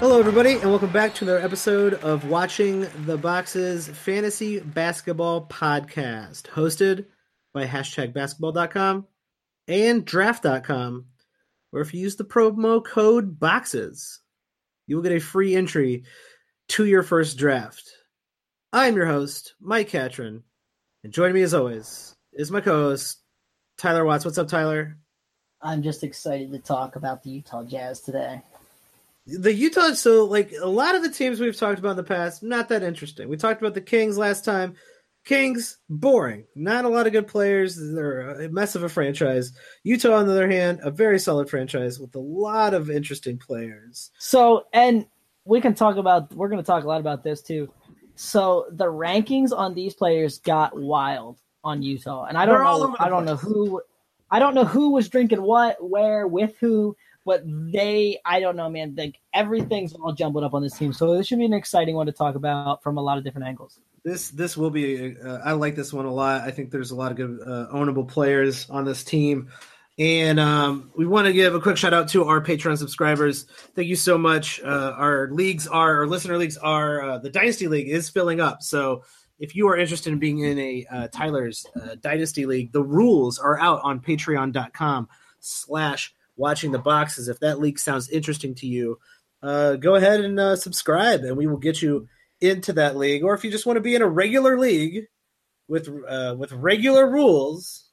Hello, everybody, and welcome back to another episode of Watching the Boxes Fantasy Basketball Podcast, hosted by hashtag basketball.com and draft.com, where if you use the promo code BOXES, you will get a free entry to your first draft. I'm your host, Mike Catron, and joining me as always is my co host, Tyler Watts. What's up, Tyler? I'm just excited to talk about the Utah Jazz today. The Utah, so like a lot of the teams we've talked about in the past, not that interesting. We talked about the Kings last time. Kings, boring. Not a lot of good players. They're a mess of a franchise. Utah, on the other hand, a very solid franchise with a lot of interesting players. So, and we can talk about, we're going to talk a lot about this too. So, the rankings on these players got wild on Utah. And I don't They're know, I don't know who, I don't know who was drinking what, where, with who, but they, I don't know, man. Like everything's all jumbled up on this team. So, this should be an exciting one to talk about from a lot of different angles. This this will be. Uh, I like this one a lot. I think there's a lot of good uh, ownable players on this team, and um, we want to give a quick shout out to our Patreon subscribers. Thank you so much. Uh, our leagues are our listener leagues are uh, the Dynasty League is filling up. So if you are interested in being in a uh, Tyler's uh, Dynasty League, the rules are out on Patreon.com/slash Watching the Boxes. If that league sounds interesting to you, uh, go ahead and uh, subscribe, and we will get you into that league, or if you just want to be in a regular league with uh, with regular rules,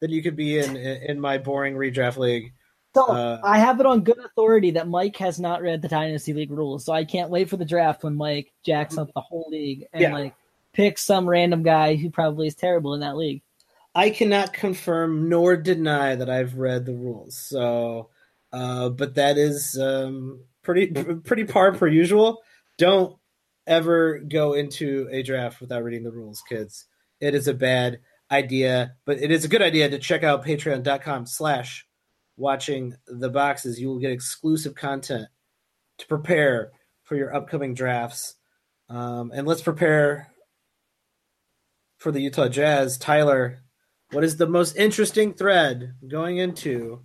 then you could be in in my boring redraft league. So Uh, I have it on good authority that Mike has not read the Dynasty League rules, so I can't wait for the draft when Mike jacks up the whole league and Yeah. like picks some random guy who probably is terrible in that league. I cannot confirm nor deny that I've read the rules. So, uh, but that is um, pretty pretty par per usual. Don't ever go into a draft without reading the rules, kids. It is a bad idea, but it is a good idea to check out patreon.com slash watching the boxes. You will get exclusive content to prepare for your upcoming drafts. Um, and let's prepare for the Utah Jazz. Tyler, what is the most interesting thread going into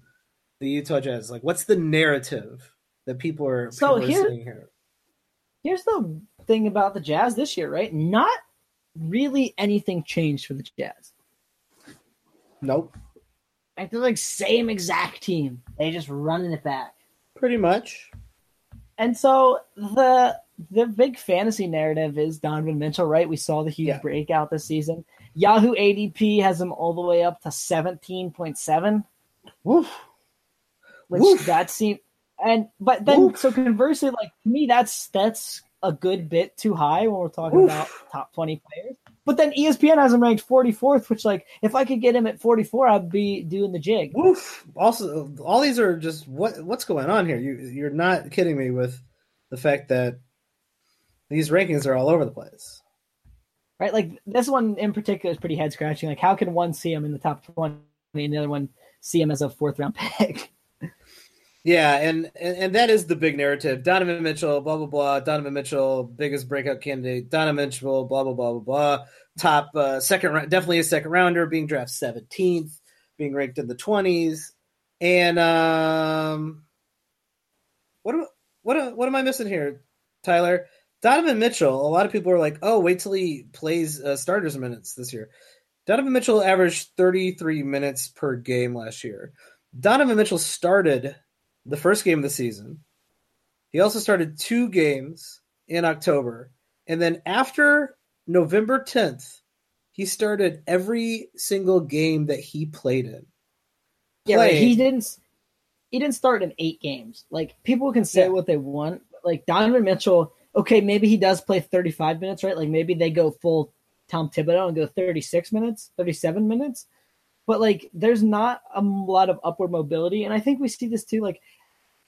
the Utah Jazz? Like, what's the narrative that people are, So people are here- seeing here? Here's the thing about the Jazz this year, right? Not really anything changed for the Jazz. Nope, Like they're like same exact team. They just running it back. pretty much. And so the the big fantasy narrative is Donovan Mitchell, right? We saw the huge Yeah. breakout this season. Yahoo ADP has him all the way up to 17.7, Woof. which Woof. that seemed and but then Woof. so conversely, like to me, that's that's a good bit too high when we're talking about top 20 players. But then ESPN has him ranked 44th, which like if I could get him at 44, I'd be doing the jig. Woof. Also, all these are just what what's going on here. You you're not kidding me with the fact that these rankings are all over the place. Right? Like this one in particular is pretty head scratching. Like, how can one see him in the top twenty and the other one see him as a fourth round pick? Yeah, and, and and that is the big narrative. Donovan Mitchell, blah blah blah. Donovan Mitchell, biggest breakout candidate. Donovan Mitchell, blah blah blah blah blah. Top uh, second, round, definitely a second rounder, being drafted seventeenth, being ranked in the twenties. And um, what am what am, what am I missing here, Tyler? Donovan Mitchell. A lot of people are like, "Oh, wait till he plays uh, starters minutes this year." Donovan Mitchell averaged 33 minutes per game last year. Donovan Mitchell started the first game of the season. He also started two games in October. And then after November 10th, he started every single game that he played in. Yeah, right. He didn't. He didn't start in eight games. Like people can say Yeah. what they want. Like Donovan Mitchell, okay, maybe he does play thirty five minutes, right? Like maybe they go full Tom Thibodeau and go thirty six minutes, thirty seven minutes. But like, there's not a lot of upward mobility, and I think we see this too. Like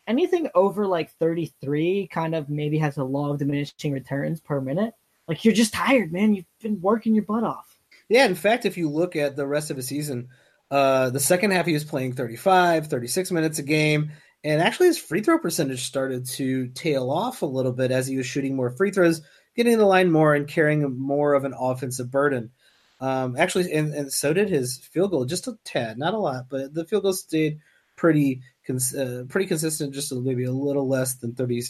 anything over like thirty three, kind of maybe has a law of diminishing returns per minute. Like you're just tired, man. You've been working your butt off. Yeah, in fact, if you look at the rest of the season, uh, the second half he was playing 35, 36 minutes a game. And actually, his free throw percentage started to tail off a little bit as he was shooting more free throws, getting in the line more, and carrying more of an offensive burden. Um, actually, and, and so did his field goal, just a tad, not a lot, but the field goal stayed pretty cons- uh, pretty consistent, just a- maybe a little less than 30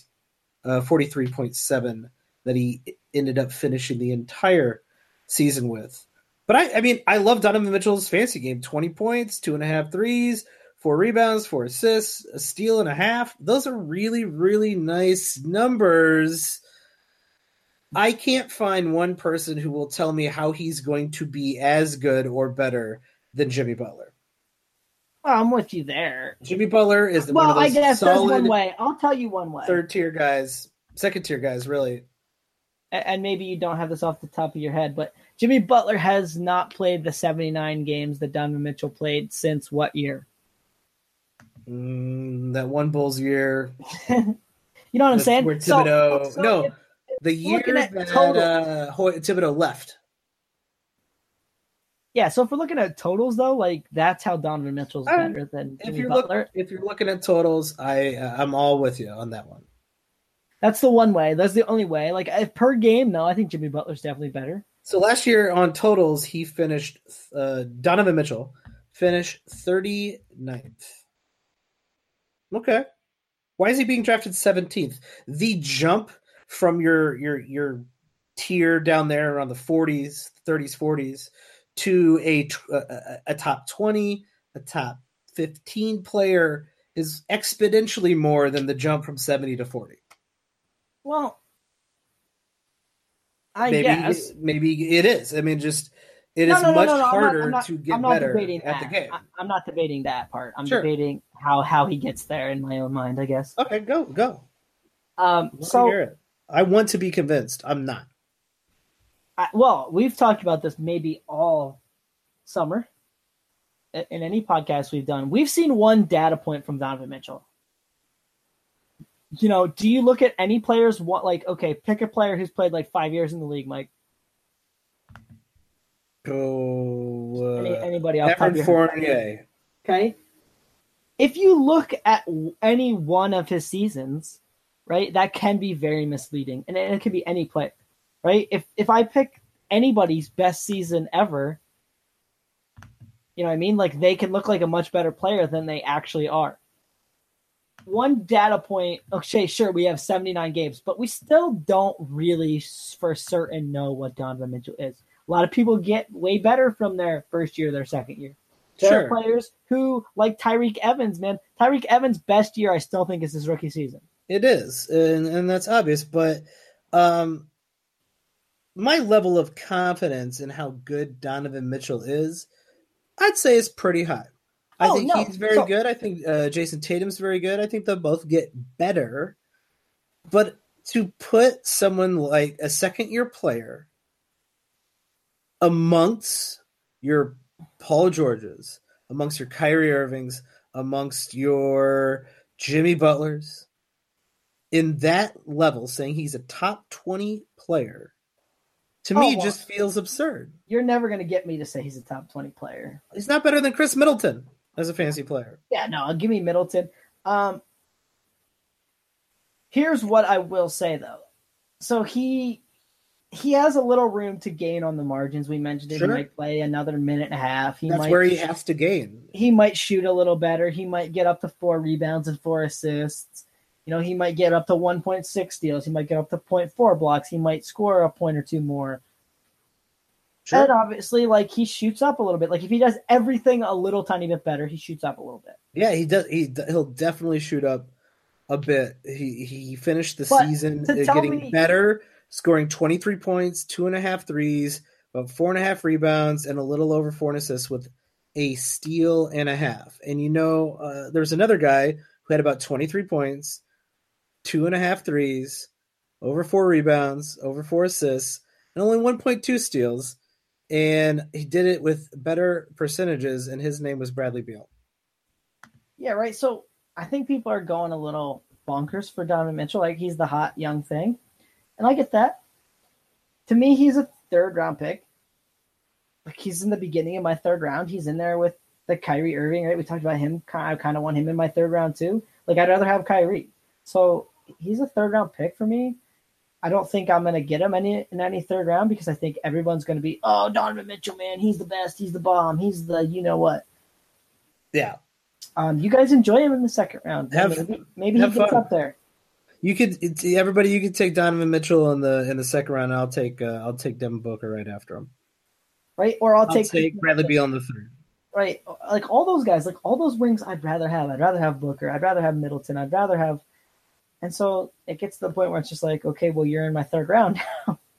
uh, 43.7 that he ended up finishing the entire season with. But I, I mean, I love Donovan Mitchell's fancy game 20 points, two and a half threes, four rebounds, four assists, a steal and a half. Those are really, really nice numbers. I can't find one person who will tell me how he's going to be as good or better than Jimmy Butler. Well, I'm with you there. Jimmy Butler is the well, one of I guess solid one way. I'll tell you one way. third tier guys, second tier guys, really. And maybe you don't have this off the top of your head, but Jimmy Butler has not played the 79 games that Donovan Mitchell played since what year? Mm, that one Bulls year, You know what I'm saying? where So- Thibodeau- so no. if- the year that total- uh, Thibodeau left. yeah. So if we're looking at totals, though, like that's how Donovan Mitchell's Uh, better than If Jimmy you're look, Butler. if you're looking at totals, I uh, I'm all with you on that one. That's the one way. That's the only way. Like if per game, though, I think Jimmy Butler's definitely better. So last year on totals, he finished uh, Donovan Mitchell finished 39th. Okay. Why is he being drafted 17th? The jump from your your your tier down there around the 40s, 30s, 40s to a a top 20, a top 15 player is exponentially more than the jump from 70 to 40. Well, I maybe guess. maybe it is. I mean, just it is No, no, no, much no, no, I'm not- harder I'm not- to get I'm not better debating at that. the game. I, I'm not debating that part. I'm Sure. debating how how he gets there in my own mind. I guess. Okay, go go. Um. Let So. I want to be convinced. I'm not. I, well, we've talked about this maybe all summer in any podcast we've done. We've seen one data point from Donovan Mitchell. You know, do you look at any players? What like okay, pick a player who's played like five years in the league, Mike. Go. Any, Uh, anybody off the top of Evan your? Fournier. Okay. If you look at any one of his seasons, right, that can be very misleading, and it, it could be any player, right? If if I pick anybody's best season ever, you know what I mean? Like they can look like a much better player than they actually are. One data point, okay, sure, we have 79 games, but we still don't really for certain know what Donovan Mitchell is. A lot of people get way better from their first year, their second year. There Sure. are players who, like Tyreke Evans, man. Tyreke Evans' best year, I still think, is his rookie season. It is, and and that's obvious. But um, my level of confidence in how good Donovan Mitchell is, I'd say is pretty high. I Oh, think no. he's very So- good. I think uh, Jayson Tatum's very good. I think they'll both get better. But to put someone like a second year player amongst your Paul Georges, amongst your Kyrie Irvings, amongst your Jimmy Butlers, in that level, saying he's a top 20 player, to Oh, me, well- just feels absurd. You're never going to get me to say he's a top 20 player. He's not better than Khris Middleton as a fantasy player. Yeah, no, I'll give me Middleton. Um, here's what I will say though. So he he has a little room to gain on the margins. We mentioned it. Sure. He might play another minute and a half. He That's might where he has to gain. he might shoot a little better. He might get up to four rebounds and four assists. You know, he might get up to 1.6 steals. He might get up to 0.4 blocks. He might score a point or two more. Sure. And obviously, like he shoots up a little bit. Like if he does everything a little tiny bit better, he shoots up a little bit. Yeah, he does. He he'll definitely shoot up a bit. He he finished the But season uh, getting me- better, scoring twenty three points, two and a half threes, about four and a half rebounds, and a little over four assists with a steal and a half. And you know, uh, there's another guy who had about twenty three points, two and a half threes, over four rebounds, over four assists, and only one point two steals. And he did it with better percentages, and his name was Bradley Beal. Yeah, right. So I think people are going a little bonkers for Donovan Mitchell. Like he's the hot young thing. And I get that. To me, he's a third round pick. Like he's in the beginning of my third round. He's in there with the Kyrie Irving, right? We talked about him. I kind of want him in my third round too. Like I'd rather have Kyrie. So he's a third round pick for me. I don't think I'm gonna get him any in any third round because I think everyone's gonna be, oh Donovan Mitchell, man, he's the best, he's the bomb, he's the you know what. Yeah, Um, you guys enjoy him in the second round. Have- maybe maybe he gets fun. up there. You could everybody. You could take Donovan Mitchell in the in the second round. I'll take uh, I'll take Devin Booker right after him. right? Or I'll, I'll take, take Bradley Beal in the third. right? Like all those guys, like all those wings, I'd rather have. I'd rather have Booker. I'd rather have Middleton. I'd rather have. And so it gets to the point where it's just like, okay, well, you're in my third round. now.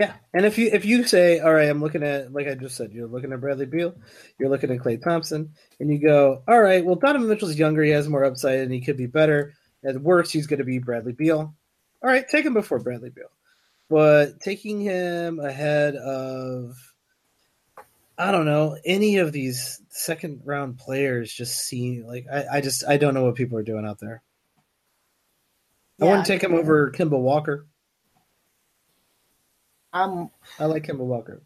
Yeah, and if you if you say, all right, I'm looking at like I just said, you're looking at Bradley Beal, you're looking at Klay Thompson, and you go, all right, well, Donovan Mitchell's younger, he has more upside, and he could be better. At worst, he's going to be Bradley Beal. All right, take him before Bradley Beal, but taking him ahead of, I don't know, any of these second round players just seem like I, I just I don't know what people are doing out there. I Yeah, wouldn't take him over Kemba Walker. I'm, I like Kemba Walker.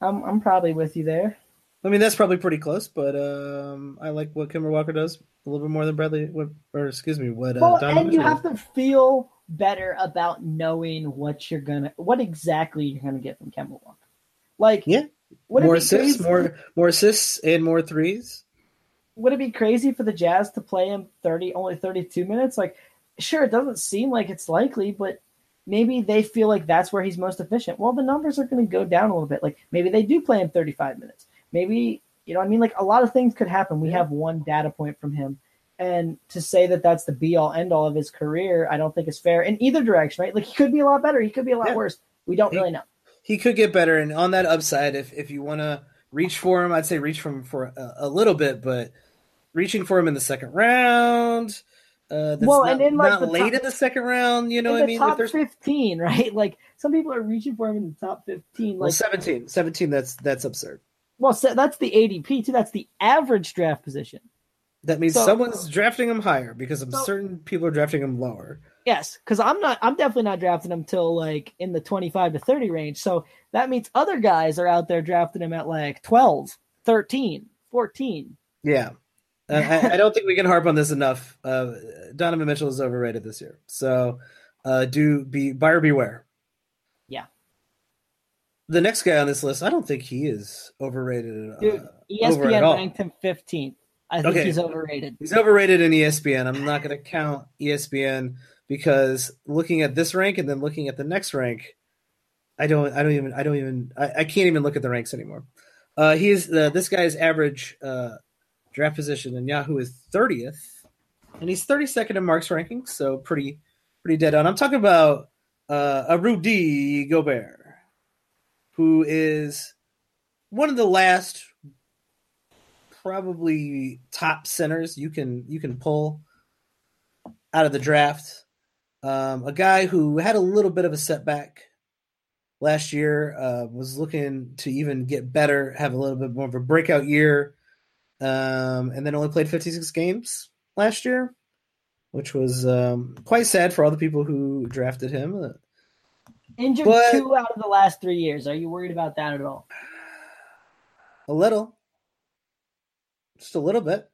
I'm, I'm probably with you there. I mean, that's probably pretty close, but um, I like what Kemba Walker does a little bit more than Bradley, what, or excuse me, what uh, well, Donovan and you have to feel better about knowing what you're gonna, what exactly you're gonna get from Kemba Walker. Like, Yeah. would more assists, crazy- more more assists, and more threes. would it be crazy for the Jazz to play him 30 only 32 minutes? Like sure it doesn't seem like it's likely, but maybe they feel like that's where he's most efficient. Well, the numbers are going to go down a little bit. Like maybe they do play him 35 minutes. Maybe you know I mean like a lot of things could happen. We Yeah. have one data point from him and to say that that's the be all end all of his career, I don't think is fair in either direction, right? Like he could be a lot better, he could be a lot Yeah. worse. We don't He- really know. He could get better, and on that upside, if if you want to reach for him, I'd say reach for him for a, a little bit, but reaching for him in the second round. Uh, that's Well, not, and in, like, not the late top- in the second round, you know what the I mean? top Like there's 15, right? Like some people are reaching for him in the top 15 well, like 17, 17, That's that's absurd. Well, so that's the ADP too. That's the average draft position. That means So- someone's drafting him higher because I'm So- certain people are drafting him lower. Yes, because I'm not. I'm definitely not drafting him till like in the 25 to 30 range. So that means other guys are out there drafting him at like 12, 13, 14. Yeah. Uh, I, I don't think we can harp on this enough. Uh, Donovan Mitchell is overrated this year. So uh, do be buyer beware. The next guy on this list, I don't think he is overrated. Uh, Dude, over at ESPN all. ranked him 15th. I think Okay. he's overrated. He's overrated in ESPN. I'm not going to count ESPN because looking at this rank and then looking at the next rank, I don't, I don't even, I don't even, I, I can't even look at the ranks anymore. Uh, he is uh, this guy's average uh, draft position in Yahoo is 30th, and he's 32nd in Mark's rankings, so pretty, pretty dead on. I'm talking about uh, a Rudy Gobert, who is one of the last probably top centers you can you can pull out of the draft. Um, a guy who had a little bit of a setback last year uh, was looking to even get better, have a little bit more of a breakout year, um, and then only played 56 games last year, which was um, quite sad for all the people who drafted him. Injured But- two out of the last three years. Are you worried about that at all? a little, just a little bit.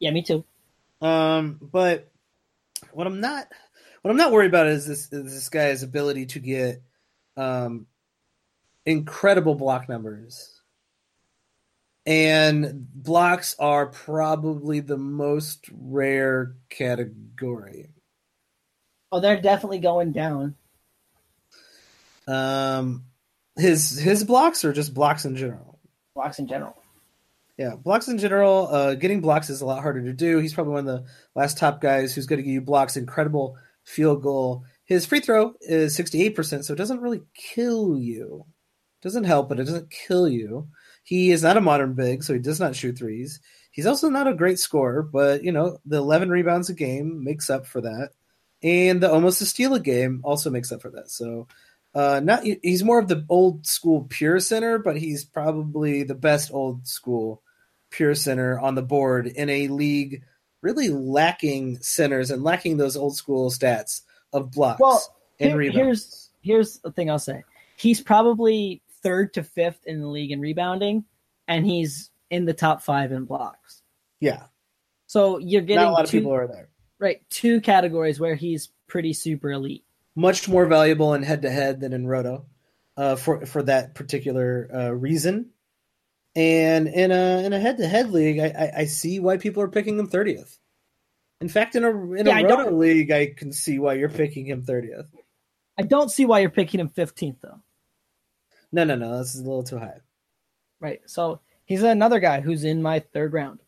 Yeah, me too. Um, but what I'm not what I'm not worried about is this is this guy's ability to get um incredible block numbers. And blocks are probably the most rare category. Oh, they're definitely going down. Um his his blocks are just blocks in general. Blocks in general. Yeah, blocks in general. Uh, getting blocks is a lot harder to do. He's probably one of the last top guys who's going to give you blocks. Incredible field goal. His free throw is sixty eight percent, so it doesn't really kill you. Doesn't help, but it doesn't kill you. He is not a modern big, so he does not shoot threes. He's also not a great scorer, but you know the eleven rebounds a game makes up for that, and the almost a steal a game also makes up for that. So uh, not he's more of the old school pure center, but he's probably the best old school pure center on the board in a league really lacking centers and lacking those old school stats of blocks Well, and Here- rebounds. here's here's the thing I'll say. He's probably third to fifth in the league in rebounding, and he's in the top five in blocks. yeah, So you're getting not a lot of two, people are there. right two categories where he's pretty super elite. Much more valuable in head to head than in roto, uh, for for that particular uh, reason. And in a in a head to head league, I, I, I see why people are picking him thirtieth. In fact, in a in Yeah, a roto league, I can see why you're picking him thirtieth. I don't see why you're picking him 15th though. No, no, no. This is a little too high. Right. So he's another guy who's in my third round.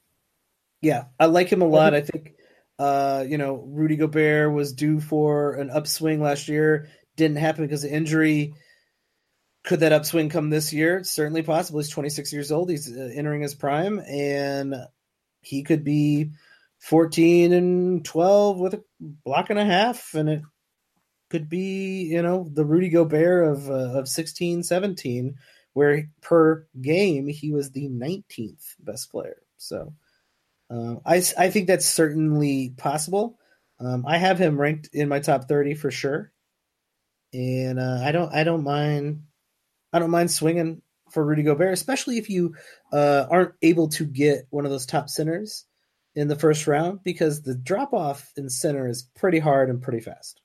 Yeah, I like him a lot. I think, uh, you know, Rudy Gobert was due for an upswing last year. Didn't happen because of injury. Could that upswing come this year? Certainly possible. He's 26 years old. He's uh, entering his prime, and he could be 14 and 12 with a block and a half, and it could be, you know, the Rudy Gobert of uh, of 16, 17, where per game he was the 19th best player. So. Uh, I, I think that's certainly possible. Um, I have him ranked in my top thirty for sure, and uh, I don't I don't mind I don't mind swinging for Rudy Gobert, especially if you uh, aren't able to get one of those top centers in the first round because the drop off in center is pretty hard and pretty fast.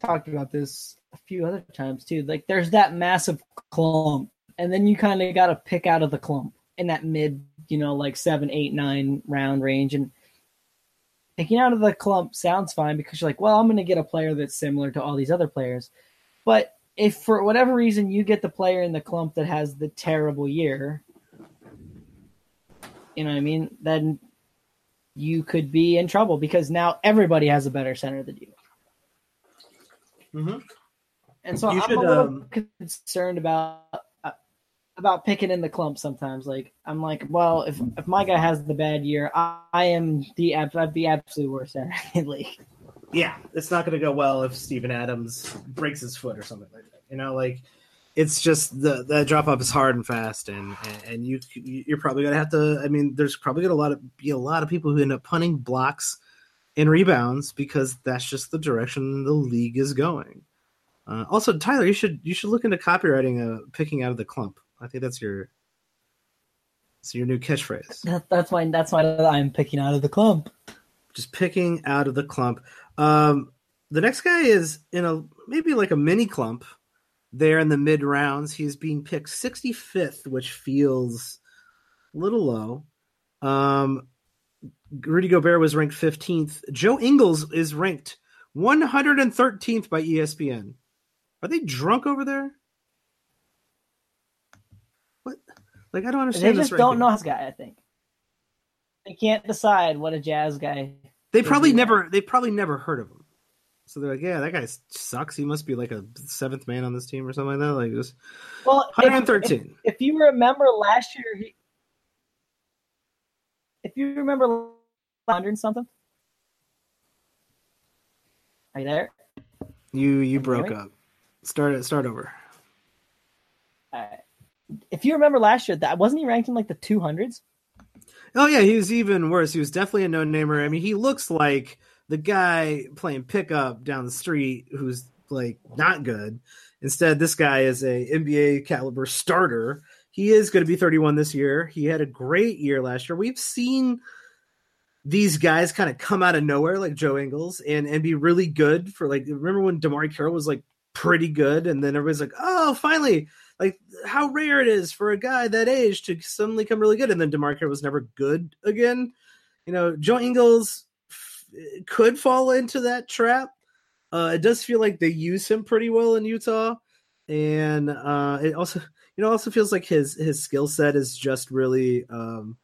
Talked about this a few other times too. Like there's that massive clump, and then you kind of got to pick out of the clump in that mid, you know, like seven, eight, nine round range, and picking out of the clump sounds fine because you're like, well, I'm going to get a player that's similar to all these other players. But if for whatever reason you get the player in the clump that has the terrible year, you know what I mean? Then you could be in trouble because now everybody has a better center than you. Mm-hmm. And so You I'm should, a little um, concerned about about picking in the clump sometimes. Like I'm like, well, if if my guy has the bad year, I, I am the I'd be absolute worst in the league. Yeah, it's not going to go well if Steven Adams breaks his foot or something like that. You know, like it's just the the drop off is hard and fast, and and, you you're probably going to have to. I mean, there's probably going to a lot of be a lot of people who end up punting blocks and rebounds because that's just the direction the league is going. Uh, also, Tyler, you should you should look into copywriting uh, picking out of the clump. I think that's your it's your new catchphrase. That, that's why that's why I'm picking out of the clump. just picking out of the clump. Um, the next guy is in a maybe like a mini clump there in the mid rounds. He's being picked 65th, which feels a little low. Um, Rudy Gobert was ranked 15th. Joe Ingles is ranked 113th by ESPN. Are they drunk over there? What? Like I don't understand. They just this don't know this guy. I think they can't decide what a jazz guy. They probably never they probably never heard of him. So they're like, yeah, that guy sucks. He must be like a seventh man on this team or something like that. Like just Well, 113. If, if you remember last year, he, if you remember, hundred something. Are you there? You you broke up. Start it. Start over. All right. If you remember last year, that wasn't he ranked in like the two hundreds? Oh yeah, he was even worse. He was definitely a no namer. I mean, he looks like the guy playing pickup down the street who's like not good. Instead, this guy is a NBA caliber starter. He is going to be 31 this year. He had a great year last year. We've seen these guys kind of come out of nowhere, like Joe Ingles, and and be really good for like. Remember when DeMarre Carroll was like pretty good, and then everybody's like, "Oh, finally!" Like how rare it is for a guy that age to suddenly come really good, and then Carroll was never good again. You know, Joe Ingles f- could fall into that trap. Uh, it does feel like they use him pretty well in Utah, and uh, it also, you know, also feels like his his skill set is just really, um,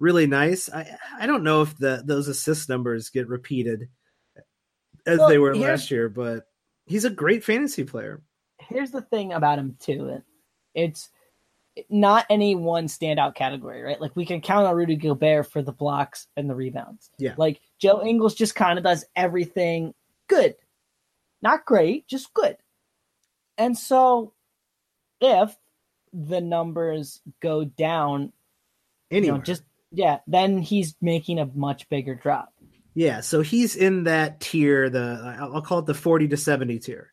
really nice. I I don't know if the those assist numbers get repeated as Well, they were last year, but he's a great fantasy player. Here's the thing about him too. It's not any one standout category, right? Like we can count on Rudy Gobert for the blocks and the rebounds. Yeah. Like Joe Ingles just kind of does everything good. Not great, just good. And so if the numbers go down, Anyway, you know, just yeah, then he's making a much bigger drop. Yeah, so he's in that tier, the I'll I'll call it the 40 to 70 tier.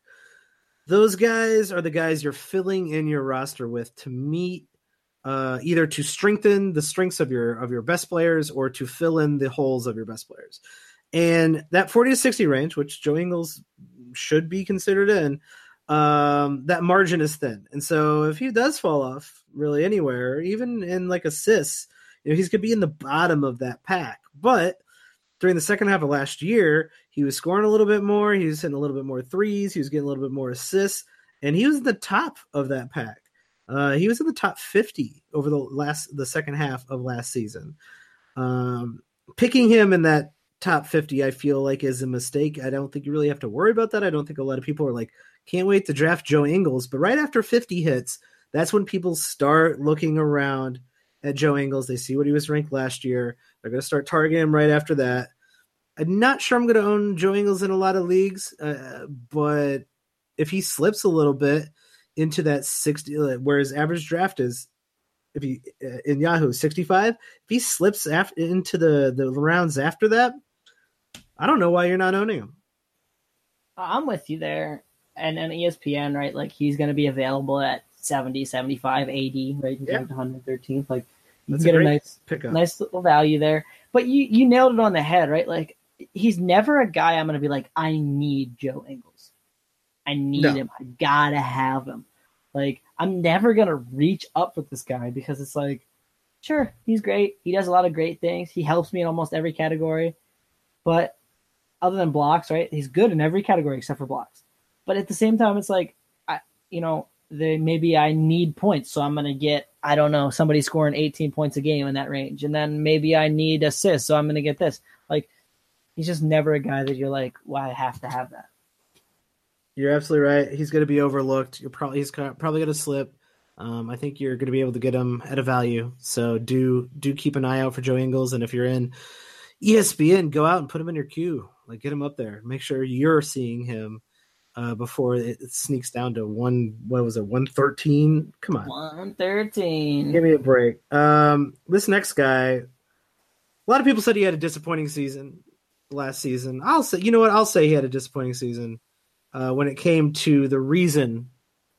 Those guys are the guys you're filling in your roster with to meet uh, either to strengthen the strengths of your of your best players or to fill in the holes of your best players. And that 40 to 60 range, which Joe Ingles should be considered in, um, that margin is thin. And so if he does fall off really anywhere, even in like assists, you know, he's gonna be in the bottom of that pack. But during the second half of last year, he was scoring a little bit more. He was hitting a little bit more threes. He was getting a little bit more assists, and he was in the top of that pack. Uh, he was in the top 50 over the last the second half of last season. Um, picking him in that top 50, I feel like is a mistake. I don't think you really have to worry about that. I don't think a lot of people are like, can't wait to draft Joe Ingles. But right after 50 hits, that's when people start looking around at Joe Ingles. They see what he was ranked last year. They're going to start targeting him right after that. I'm not sure I'm going to own Joe Ingles in a lot of leagues, uh, but if he slips a little bit into that 60, where his average draft is, if he uh, in Yahoo 65, if he slips after, into the the rounds after that, I don't know why you're not owning him. I'm with you there. And then ESPN, right? Like he's going to be available at 70, 75, 80, right? Yeah. 113th. Like That's can get a, a nice pickup. nice little value there. But you you nailed it on the head, right? Like he's never a guy I'm going to be like, I need Joe Ingles. I need no. him. I gotta have him. Like I'm never gonna reach up with this guy because it's like, sure, he's great. He does a lot of great things. He helps me in almost every category. But other than blocks, right? He's good in every category except for blocks. But at the same time, it's like, I, you know, the, maybe I need points, so I'm gonna get I don't know somebody scoring 18 points a game in that range, and then maybe I need assists, so I'm gonna get this. Like, he's just never a guy that you're like, well, I have to have that. You're absolutely right. He's going to be overlooked. You're probably he's probably going to slip. Um, I think you're going to be able to get him at a value. So do do keep an eye out for Joe Ingles, and if you're in ESPN, go out and put him in your queue. Like get him up there. Make sure you're seeing him uh, before it, it, sneaks down to one. What was it? One thirteen. Come on, one thirteen. Give me a break. Um, this next guy. A lot of people said he had a disappointing season last season. I'll say, you know what? I'll say he had a disappointing season uh, when it came to the reason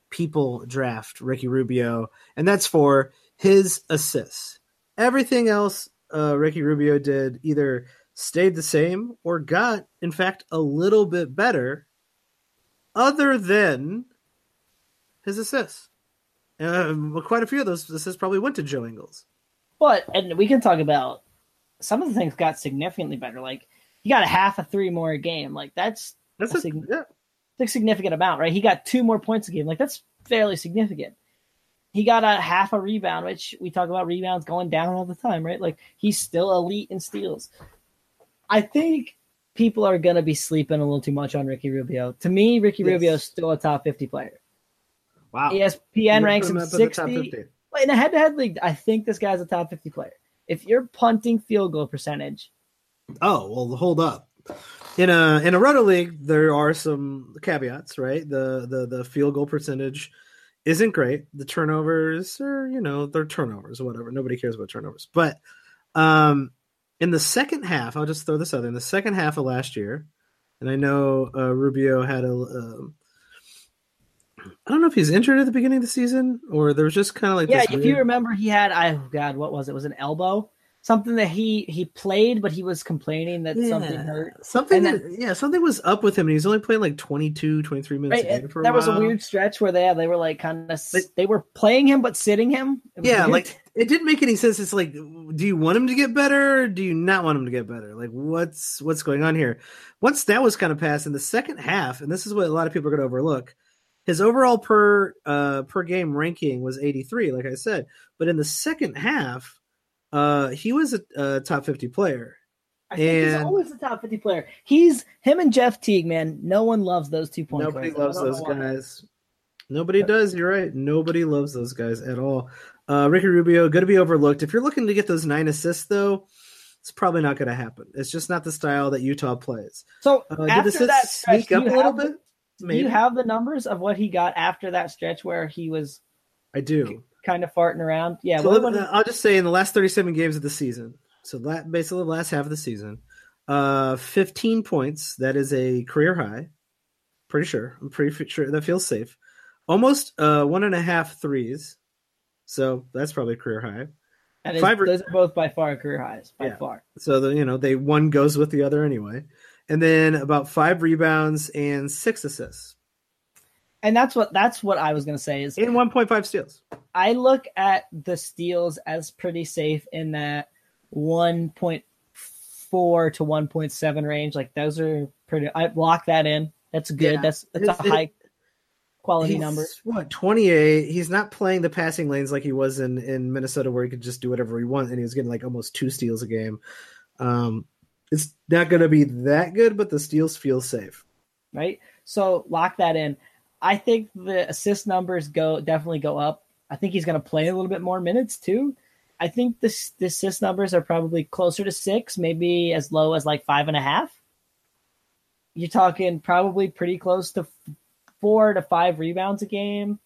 people draft Ricky Rubio, and that's for his assists. Everything else uh, Ricky Rubio did either stayed the same or got, in fact, a little bit better, other than his assists. Um, quite a few of those assists probably went to Joe Ingles. But and we can talk about some of the things got significantly better. Like he got a half a three more a game. Like that's that's a, a sig- yeah a significant amount, right? He got two more points a game. Like that's fairly significant. He got a half a rebound, which we talk about rebounds going down all the time, right? Like he's still elite in steals. I think people are going to be sleeping a little too much on Ricky Rubio. To me, Ricky yes. Rubio is still a top 50 player. Wow. ESPN ranks him 60. In a head to head league, I think this guy's a top 50 player. If you're punting field goal percentage. Oh, well, hold up in a in a roto league, there are some caveats, right? The the the field goal percentage isn't great. The turnovers are, you know, they're turnovers or whatever. Nobody cares about turnovers. But um in the second half, I'll just throw this out there. In the second half of last year, and I know uh, Rubio had a um, I don't know if he's injured at the beginning of the season or there was just kind of like yeah. If weird... you remember, he had I oh God, what was it? it was an elbow something that he he played, but he was complaining that yeah. something hurt. Something, that, yeah, something was up with him, and he was only playing like 22, 23 minutes. Right, that a was a weird stretch where they they were like kind of they were playing him but sitting him. Yeah, weird. like it didn't make any sense. It's like, do you want him to get better? or Do you not want him to get better? Like, what's what's going on here? Once that was kind of passed in the second half, and this is what a lot of people are going to overlook. His overall per uh, per game ranking was 83, like I said, but in the second half, uh, he was a, a top 50 player. I think and he's always a top 50 player. He's him and Jeff Teague, man. No one loves those two points. Nobody loves those guys. Nobody does. You're right. Nobody loves those guys at all. Uh, Ricky Rubio, going to be overlooked. If you're looking to get those nine assists, though, it's probably not going to happen. It's just not the style that Utah plays. So uh, after that stretch, sneak up a little bit? Maybe. Do you have the numbers of what he got after that stretch where he was? I do kind of farting around. Yeah. So what, I'll just say in the last 37 games of the season, so that basically the last half of the season, uh, 15 points. That is a career high. Pretty sure. I'm pretty sure that feels safe. Almost uh, one and a half threes. So that's probably career high. And Five, those are both by far career highs, by yeah. far. So the you know they one goes with the other anyway, and then about five rebounds and six assists and that's what that's what I was gonna say is in 1.5 steals. I look at the steals as pretty safe in that 1.4 to 1.7 range. Like those are pretty. I lock that in. That's good. Yeah. That's that's a It's- it- high quality number. What twenty eight? He's not playing the passing lanes like he was in in Minnesota, where he could just do whatever he wants, and he was getting like almost two steals a game. Um, it's not going to be that good, but the steals feel safe. right? So lock that in. I think the assist numbers go definitely go up. I think he's going to play a little bit more minutes too. I think this the assist numbers are probably closer to six, maybe as low as like five and a half. You're talking probably pretty close to four to five rebounds a game.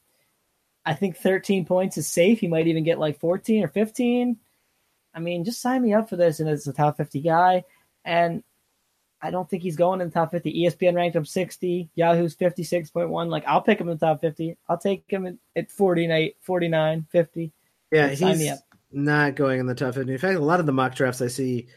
I think 13 points is safe. He might even get like 14 or 15. I mean, just sign me up for this, and as a top 50 guy. And I don't think he's going in the top 50. ESPN ranked him 60. Yahoo's 56.1. Like, I'll pick him in the top 50. I'll take him at, at 49, 49, 50. Yeah, he's not going in the top fifty. In fact, a lot of the mock drafts I see,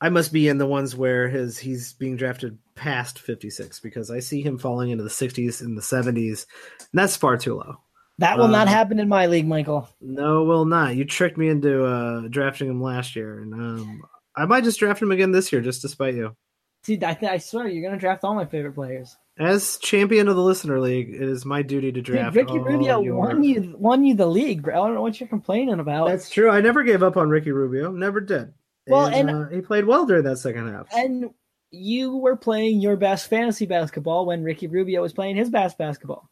I must be in the ones where his he's being drafted past fifty six because I see him falling into the sixties and the seventies, and that's far too low. That will not Um, happen in my league, Michael. No, will not. You tricked me into uh, drafting him last year, and um, I might just draft him again this year, just to spite you. See, I, th- I swear you're going to draft all my favorite players. As champion of the listener league, it is my duty to Dude, draft. Ricky all Rubio your- won you won you the league, bro. I don't know what you're complaining about. That's true. I never gave up on Ricky Rubio. Never did. Well, and- uh, he played well during that second half. and you were playing your best fantasy basketball when Ricky Rubio was playing his best basketball.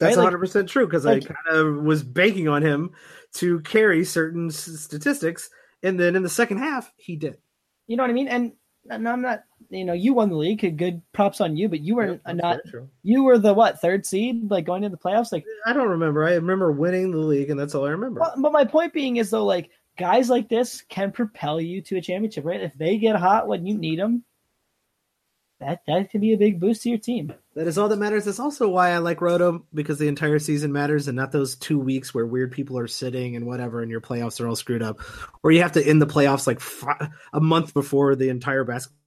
That's right, 100 percent true because like- I kind of was banking on him to carry certain s- statistics, and then in the second half, he did. You know what I mean? And, and I'm not, you know, you won the league. Good props on you, but you were Yep, not. You were the what third seed, like going into the playoffs. Like, I don't remember. I remember winning the league, and that's all I remember. but, but my point being is though, like guys like this can propel you to a championship, right? If they get hot when you need them, that that can be a big boost to your team. That is all that matters. That's also why I like Roto because the entire season matters and not those two weeks where weird people are sitting and whatever and your playoffs are all screwed up, or you have to end the playoffs like fi- a month before the entire basketball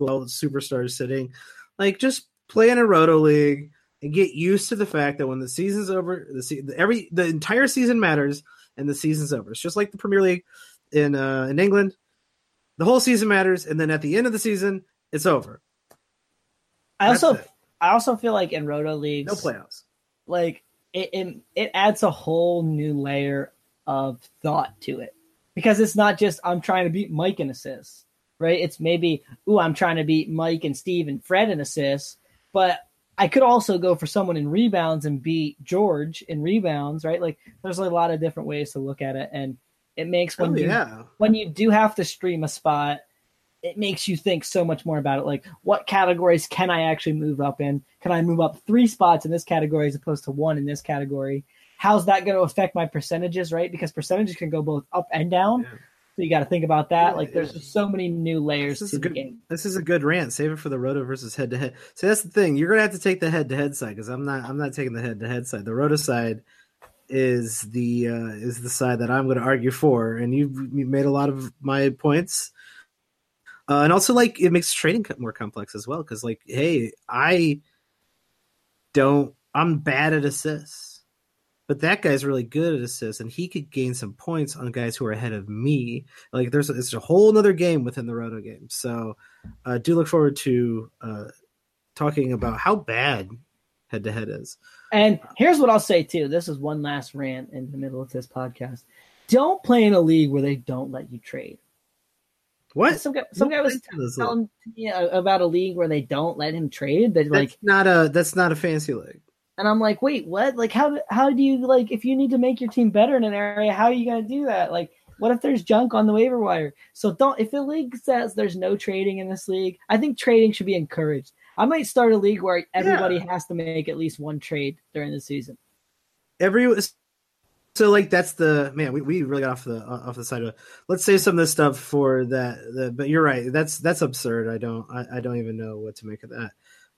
superstars sitting. Like just play in a Roto league and get used to the fact that when the season's over, the se- every the entire season matters and the season's over. It's just like the Premier League in uh, in England. The whole season matters, and then at the end of the season, it's over. I That's also it. I also feel like in roto leagues, No playoffs. like it, it it adds a whole new layer of thought to it because it's not just I'm trying to beat Mike in assists, right? It's maybe ooh I'm trying to beat Mike and Steve and Fred in assists, but I could also go for someone in rebounds and beat George in rebounds, right? Like there's a lot of different ways to look at it, and it makes when Oh you yeah. when you do have to stream a spot, it makes you think so much more about it. Like, what categories can I actually move up in? Can I move up three spots in this category as opposed to one in this category? How's that going to affect my percentages, right? Because percentages can go both up and down. Yeah. So you got to think about that. Like, there's just so many new layers This is to a the game. This is a good rant. Save it for the roto versus head to head. See, that's the thing. You're gonna have to take the head to head side because I'm not. I'm not taking the head to head side. The roto side is the uh, is the side that I'm going to argue for, and you've you made a lot of my points. Uh, and also, like, it makes trading more complex as well because, like, hey, I don't. I'm bad at assists, but that guy's really good at assists, and he could gain some points on guys who are ahead of me. Like, there's it's a whole other game within the roto game. So, uh, do look forward to uh, talking about how bad head to head is. And here's what I'll say too. This is one last rant in the middle of this podcast. Don't play in a league where they don't let you trade. What? Some guy, some guy was Who plays in this league? telling me about a league where they don't let him trade. That like not a that's not a fancy league. And I'm like, wait, what? Like, how how do you like if you need to make your team better in an area? How are you gonna do that? Like, what if there's junk on the waiver wire? So don't. If the league says there's no trading in this league, I think trading should be encouraged. I might start a league where everybody has to make at least one trade during the season. Every so like that's the man. We, we really got off the off the side of. it. Let's save some of this stuff for that. The, but you're right. That's that's absurd. I don't I, I don't even know what to make of that.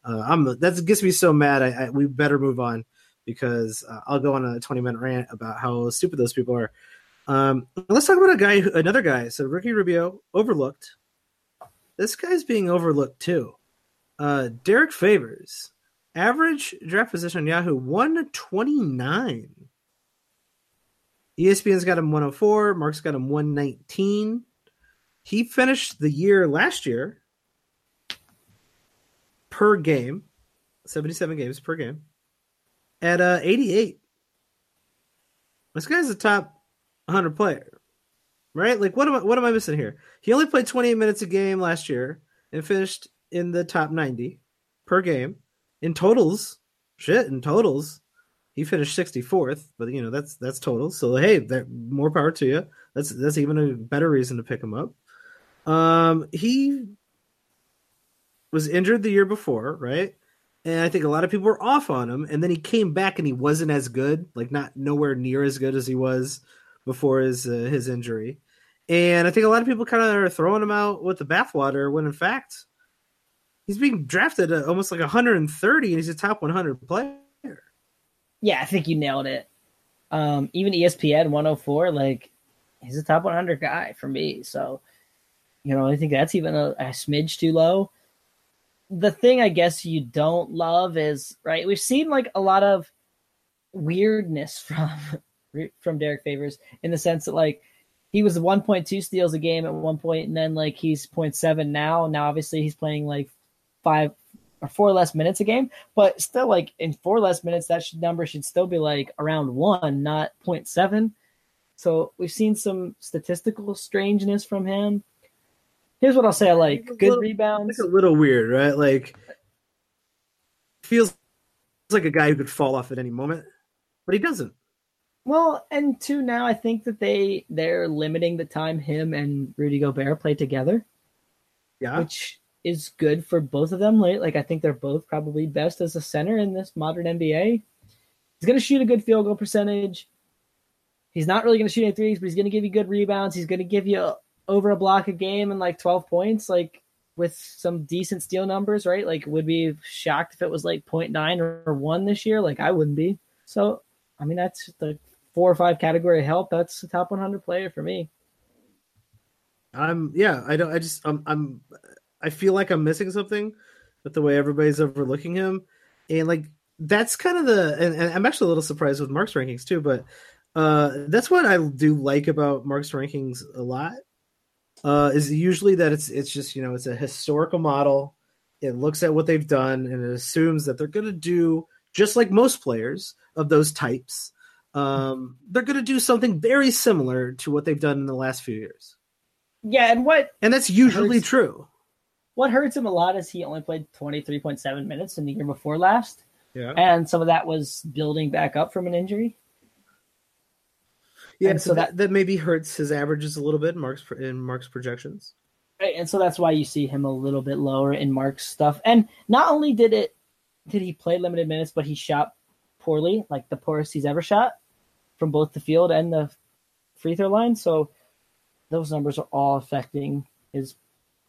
Uh, I'm that gets me so mad. I, I we better move on because uh, I'll go on a 20 minute rant about how stupid those people are. Um, let's talk about a guy, another guy. So Ricky Rubio overlooked. This guy's being overlooked too. Uh, Derrick Favors, average draft position on Yahoo 129. ESPN's got him 104. Mark's got him 119. he finished the year last year per game, 77 games per game, at uh, 88. This guy's a top 100 player, right? Like, what am I, what am I missing here? He only played 28 minutes a game last year and finished in the top 90 per game. In totals, shit, in totals, he finished 64th, but you know that's that's total. So hey, that more power to you. That's that's even a better reason to pick him up. Um, he was injured the year before, right? And I think a lot of people were off on him, and then he came back and he wasn't as good, like not nowhere near as good as he was before his uh, his injury. And I think a lot of people kind of are throwing him out with the bathwater when in fact he's being drafted at almost like 130 and he's a top 100 player. Yeah, I think you nailed it. Um, even ESPN 104, like he's a top 100 guy for me. So, you know, I think that's even a, a smidge too low. The thing I guess you don't love is right. We've seen like a lot of weirdness from from Derrick Favors in the sense that like he was 1.2 steals a game at one point, and then like he's 0.7 now. Now obviously he's playing like five or four less minutes a game, but still like in four less minutes, that should, number should still be like around one, not 0.7. So we've seen some statistical strangeness from him. Here's what I'll say: I like good little, rebounds. It's a little weird, right? Like feels like a guy who could fall off at any moment, but he doesn't. Well, and two now, I think that they they're limiting the time him and Rudy Gobert play together. Yeah, which is good for both of them. Right? Like I think they're both probably best as a center in this modern NBA. He's going to shoot a good field goal percentage. He's not really going to shoot any threes, but he's going to give you good rebounds. He's going to give you over a block a game and like 12 points, like with some decent steal numbers, right? Like, would be shocked if it was like 0.9 or 1 this year. Like, I wouldn't be. So, I mean, that's the four or five category help. That's the top 100 player for me. I'm, yeah, I don't, I just, I'm, I'm, I feel like I'm missing something with the way everybody's overlooking him. And like, that's kind of the, and, and I'm actually a little surprised with Mark's rankings too, but uh, that's what I do like about Mark's rankings a lot. Uh, is usually that it's it's just you know it's a historical model. It looks at what they've done and it assumes that they're going to do just like most players of those types. Um, they're going to do something very similar to what they've done in the last few years. Yeah, and what and that's usually hurts, true. What hurts him a lot is he only played twenty three point seven minutes in the year before last. Yeah, and some of that was building back up from an injury. Yeah, and so that, that maybe hurts his averages a little bit in Mark's in Mark's projections. Right, and so that's why you see him a little bit lower in Mark's stuff. And not only did it did he play limited minutes, but he shot poorly, like the poorest he's ever shot from both the field and the free throw line. So those numbers are all affecting his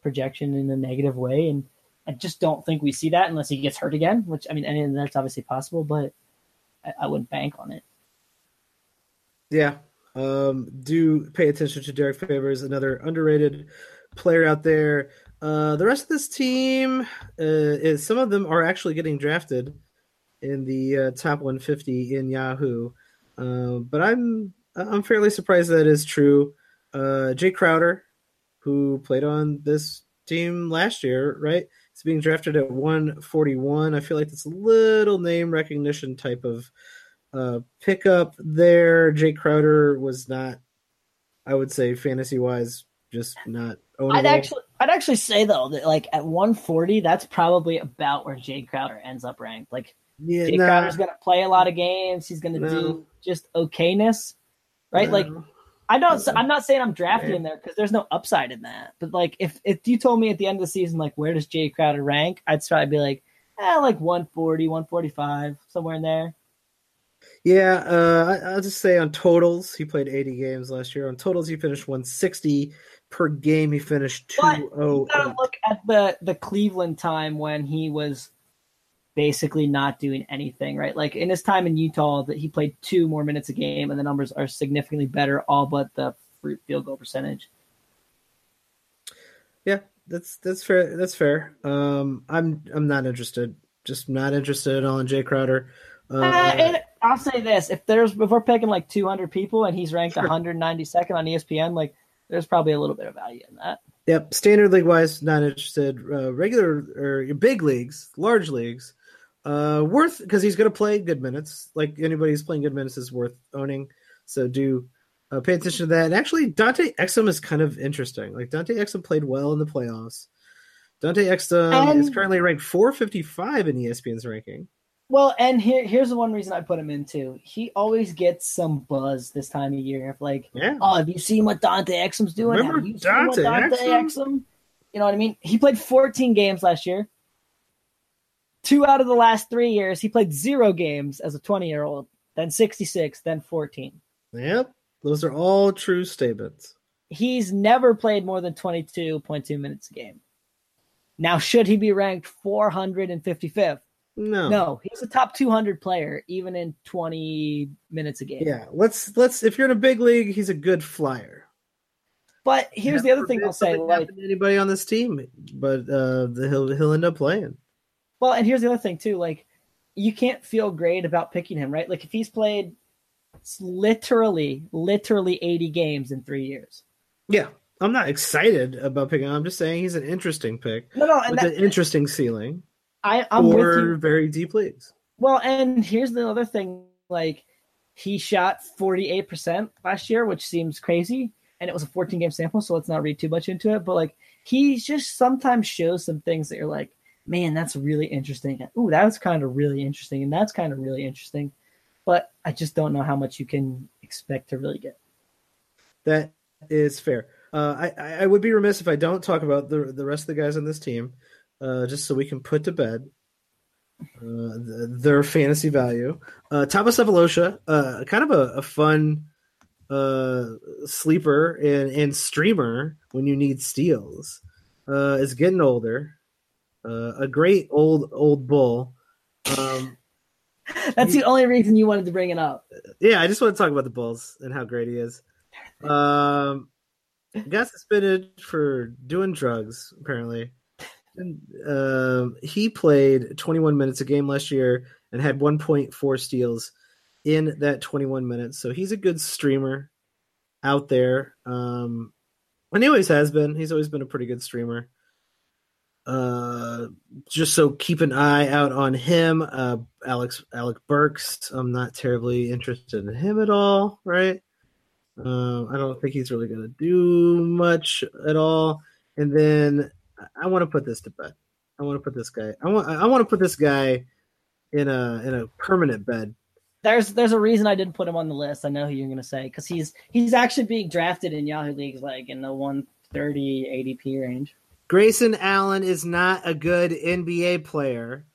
projection in a negative way. And I just don't think we see that unless he gets hurt again, which I mean, and that's obviously possible, but I, I wouldn't bank on it. Yeah, um, do pay attention to Derrick Favors, another underrated player out there. Uh, the rest of this team, uh, is, some of them are actually getting drafted in the uh, top 150 in Yahoo, uh, but I'm I'm fairly surprised that is true. Uh, Jae Crowder, who played on this team last year, right? It's being drafted at 141. I feel like it's a little name recognition type of uh, pickup there. Jae Crowder was not, I would say, fantasy wise, just not. Ownable. I'd actually, I'd actually say though that like at 140, that's probably about where Jae Crowder ends up ranked. Like, yeah, Jae nah. Crowder's gonna play a lot of games. He's gonna no. do just okayness, right? No. Like, I don't. I'm not saying I'm drafting in there because there's no upside in that. But like, if if you told me at the end of the season, like, where does Jae Crowder rank? I'd probably be like, eh, like 140, 145, somewhere in there. Yeah, uh, I, will just say on totals, he played 80 games last year. On totals, he finished 160 per game. He finished 208. gotta look at the the Cleveland time when he was basically not doing anything, right? Like in his time in Utah, that he played two more minutes a game, and the numbers are significantly better, all but the field goal percentage. Yeah, that's that's fair. That's fair. Um, I'm I'm not interested. Just not interested at all in Jae Crowder. Uh, uh, I'll say this: if there's if we're picking like 200 people and he's ranked sure. 192nd on ESPN, like there's probably a little bit of value in that. Yep, standard league wise, not interested. Uh, regular or big leagues, large leagues, uh, worth because he's going to play good minutes. Like anybody who's playing good minutes is worth owning. So do uh, pay attention to that. And actually, Dante Exum is kind of interesting. Like Dante Exum played well in the playoffs. Dante Exum and, is currently ranked 455 in ESPN's ranking. Well, and here here's the one reason I put him in too. He always gets some buzz this time of year. If like, yeah. oh, have you seen what Dante Exum's doing? Remember have you Dante, seen what Dante Exum? Exum? You know what I mean? He played 14 games last year. Two out of the last three years, he played zero games as a 20 year old, then 66, then 14. Yep. Those are all true statements. He's never played more than 22.2 minutes a game. Now, should he be ranked 455th? No, no, he's a top 200 player, even in 20 minutes a game. Yeah, let's let's. If you're in a big league, he's a good flyer. But here's the other thing I'll say: like anybody on this team, but uh, he'll he'll end up playing. Well, and here's the other thing too: like you can't feel great about picking him, right? Like if he's played literally, literally 80 games in three years. Yeah, I'm not excited about picking. him. I'm just saying he's an interesting pick. No, no, with that, an interesting ceiling. I, I'm you. very deep leagues. Well, and here's the other thing: like he shot 48 percent last year, which seems crazy, and it was a 14 game sample, so let's not read too much into it. But like he just sometimes shows some things that you're like, man, that's really interesting. Ooh, that's kind of really interesting, and that's kind of really interesting. But I just don't know how much you can expect to really get. That is fair. Uh, I I would be remiss if I don't talk about the the rest of the guys on this team uh, just so we can put to bed uh, their fantasy value. Uh, Thabo Sefolosha, uh, kind of a, a fun uh, sleeper and, and streamer when you need steals. Uh, is getting older. Uh, a great old old bull. Um, That's he, the only reason you wanted to bring it up. Yeah, I just want to talk about the Bulls and how great he is. Um, got suspended for doing drugs apparently. Uh, he played 21 minutes a game last year and had 1.4 steals in that 21 minutes. So he's a good streamer out there. Um, and he always has been. He's always been a pretty good streamer. Uh, just so keep an eye out on him. Uh, Alex Alec Burks. I'm not terribly interested in him at all. Right. Um, I don't think he's really going to do much at all. And then I want to put this to bed. I want to put this guy. I want. I want to put this guy in a in a permanent bed. There's there's a reason I didn't put him on the list. I know who you're going to say because he's he's actually being drafted in Yahoo leagues like in the 130 ADP range. Grayson Allen is not a good NBA player,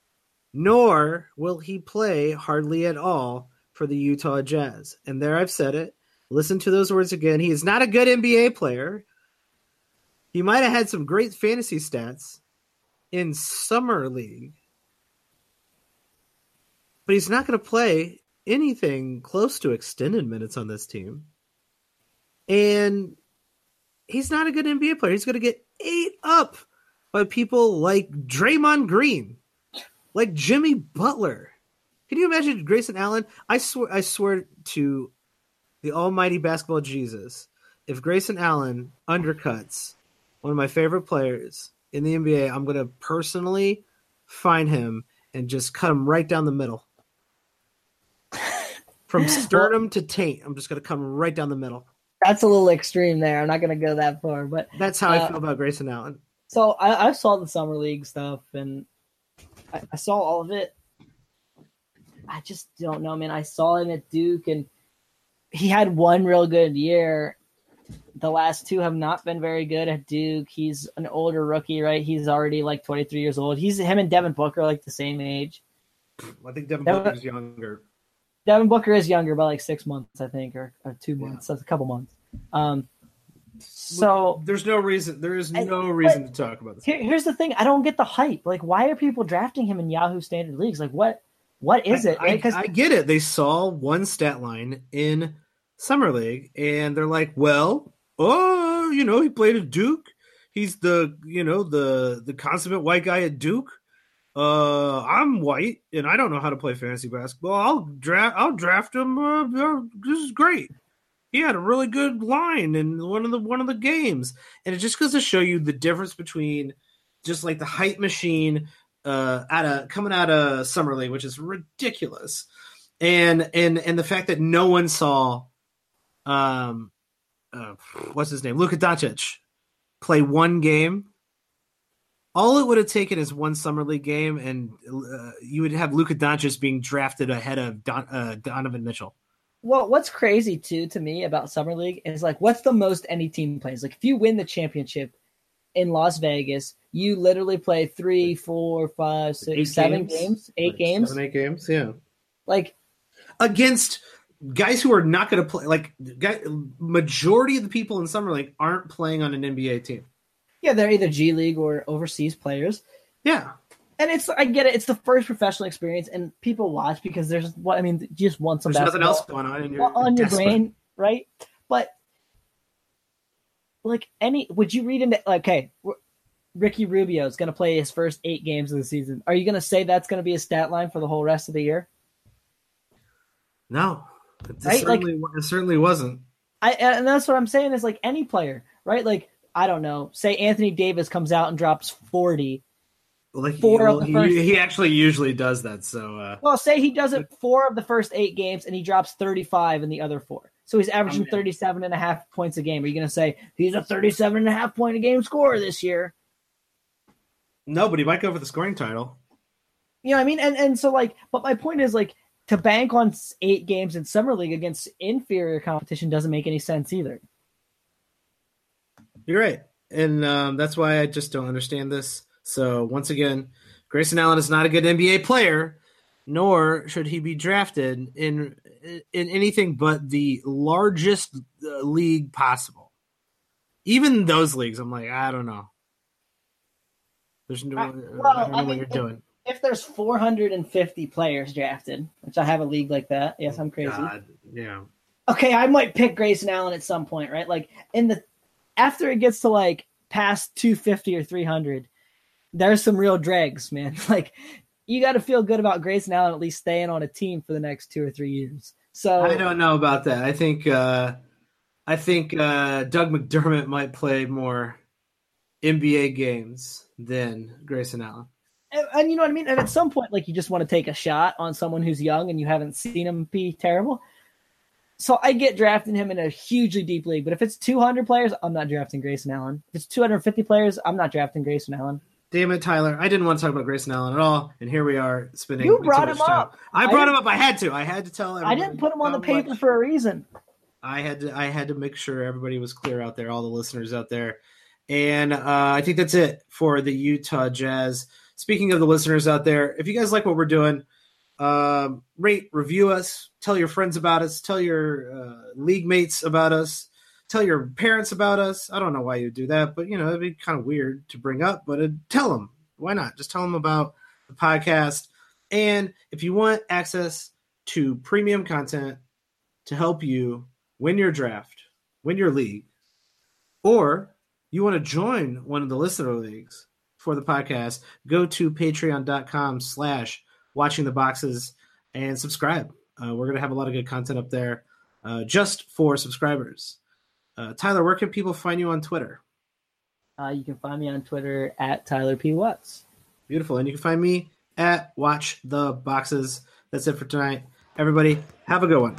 nor will he play hardly at all for the Utah Jazz. And there I've said it. Listen to those words again. He is not a good NBA player. He might have had some great fantasy stats in summer league, but he's not going to play anything close to extended minutes on this team. And he's not a good NBA player. He's going to get ate up by people like Draymond Green, like Jimmy Butler. Can you imagine Grayson Allen? I swear, I swear to the Almighty Basketball Jesus, if Grayson Allen undercuts one of my favorite players in the NBA. I'm going to personally find him and just cut him right down the middle. From sternum to taint, I'm just going to come right down the middle. That's a little extreme there. I'm not going to go that far, but that's how uh, I feel about Grayson Allen. So I, I, saw the summer league stuff and I, I saw all of it. I just don't know, man. I saw him at Duke and he had one real good year the last two have not been very good at Duke. He's an older rookie, right? He's already like 23 years old. He's him and Devin Booker like the same age. I think Devin, Devin Booker is younger. Devin Booker is younger by like six months, I think, or, or two months. Yeah. That's a couple months. Um, so there's no reason. There is no reason to talk about this. Here, here's the thing: I don't get the hype. Like, why are people drafting him in Yahoo standard leagues? Like, what? What is it? Because I, I, I get it. They saw one stat line in summer league, and they're like, "Well, oh, you know, he played at Duke. He's the, you know, the the consummate white guy at Duke. Uh, I'm white and I don't know how to play fantasy basketball. I'll draft. I'll draft him. Uh, uh, this is great. he had a really good line in one of the one of the games, and it just goes to show you the difference between just like the hype machine uh, out of coming out of summer league, which is ridiculous, and and and the fact that no one saw, um, uh, what's his name, Luka Doncic, play one game. All it would have taken is one summer league game, and uh, you would have Luka Doncic being drafted ahead of Don, uh, Donovan Mitchell. Well, what's crazy too to me about summer league is like, what's the most any team plays? Like, if you win the championship in Las Vegas, you literally play three, four, five, six, eight seven games, games eight like games, seven, eight games, yeah. Like against guys who are not going to play. Like, guy, majority of the people in summer league aren't playing on an NBA team. Yeah, they're either G League or overseas players. Yeah. And it's I get it. It's the first professional experience, and people watch because there's what I mean. You just want some there's nothing else going on in your on your brain, right? But like any, would you read into like, okay, Ricky Rubio is going to play his first eight games of the season? Are you going to say that's going to be a stat line for the whole rest of the year? No, it, right? certainly, like, it certainly wasn't. I and that's what I'm saying is like any player, right? Like I don't know, say Anthony Davis comes out and drops 40. Well, four well, of the first, he, he, actually usually does that. So, uh, well, say he does it four of the first eight games and he drops 35 in the other four. So he's averaging 37 and a half points a game. Are you going to say he's a 37 and a half point a game scorer this year? No, but he might go for the scoring title. You know what I mean? And and so like, but my point is like to bank on eight games in summer league against inferior competition doesn't make any sense either. You're right, and um, that's why I just don't understand this. So once again, Grayson Allen is not a good NBA player, nor should he be drafted in in anything but the largest uh, league possible. Even those leagues, I'm like, I don't know. There's no, I, well, I don't know I mean, what you're doing. If there's 450 players drafted, which I have a league like that, yes, I'm crazy. God, yeah. Okay, I might pick Grayson Allen at some point, right? Like in the after it gets to like past 250 or 300, there's some real dregs, man. Like you got to feel good about Grayson Allen at least staying on a team for the next two or three years. So I don't know about that. I think uh, I think uh, Doug McDermott might play more NBA games than Grayson Allen. And, and, you know what I mean. And at some point, like you just want to take a shot on someone who's young and you haven't seen him be terrible. So I get drafting him in a hugely deep league. But if it's 200 players, I'm not drafting Grayson Allen. If it's 250 players, I'm not drafting Grayson Allen. Damn it, Tyler! I didn't want to talk about Grayson Allen at all, and here we are spending. You brought him up. I brought I him up. I had to. I had to tell everybody. I didn't put him on the paper much. for a reason. I had to. I had to make sure everybody was clear out there, all the listeners out there, and uh, I think that's it for the Utah Jazz. Speaking of the listeners out there, if you guys like what we're doing, um, rate, review us, tell your friends about us, tell your uh, league mates about us tell your parents about us. I don't know why you do that, but you know, it'd be kind of weird to bring up, but tell them. Why not? Just tell them about the podcast. And if you want access to premium content to help you win your draft, win your league, or you want to join one of the listener leagues for the podcast, go to patreon.com slash watching the boxes and subscribe. Uh, we're going to have a lot of good content up there uh, just for subscribers. Uh, Tyler, where can people find you on Twitter? Uh, you can find me on Twitter at Tyler P. Watts. Beautiful. And you can find me at Watch the Boxes. That's it for tonight. Everybody, have a good one.